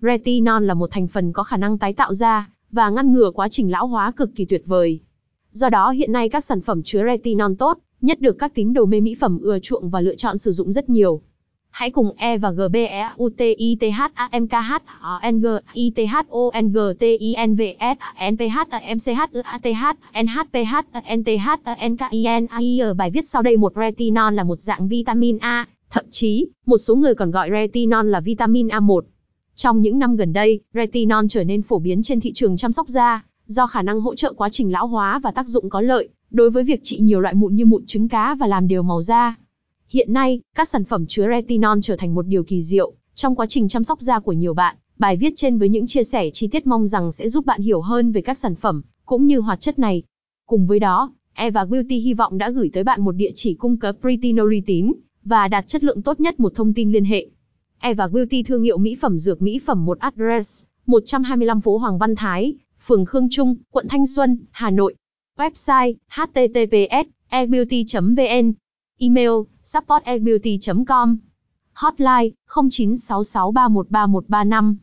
Retinol là một thành phần có khả năng tái tạo ra và ngăn ngừa quá trình lão hóa cực kỳ tuyệt vời. Do đó hiện nay các sản phẩm chứa retinol tốt nhất được các tín đồ mê mỹ phẩm ưa chuộng và lựa chọn sử dụng rất nhiều. Hãy cùng E và G B E U T I T H A M K H O N G I T H O N G T I N V S N P H M C H A T H N H P H N T H N K I N I ở bài viết sau đây một retinol là một dạng vitamin A, thậm chí, một số người còn gọi retinol là vitamin A1. Trong những năm gần đây, retinol trở nên phổ biến trên thị trường chăm sóc da, do khả năng hỗ trợ quá trình lão hóa và tác dụng có lợi đối với việc trị nhiều loại mụn như mụn trứng cá và làm đều màu da. Hiện nay, các sản phẩm chứa retinol trở thành một điều kỳ diệu trong quá trình chăm sóc da của nhiều bạn. Bài viết trên với những chia sẻ chi tiết mong rằng sẽ giúp bạn hiểu hơn về các sản phẩm cũng như hoạt chất này. Cùng với đó, Eva Beauty hy vọng đã gửi tới bạn một địa chỉ cung cấp retinol uy tín và đạt chất lượng tốt nhất một thông tin liên hệ. Eva Beauty thương hiệu mỹ phẩm dược mỹ phẩm một address 125 phố Hoàng Văn Thái, phường Khương Trung, quận Thanh Xuân, Hà Nội. Website https ebeauty.vn Email support com Hotline 0966313135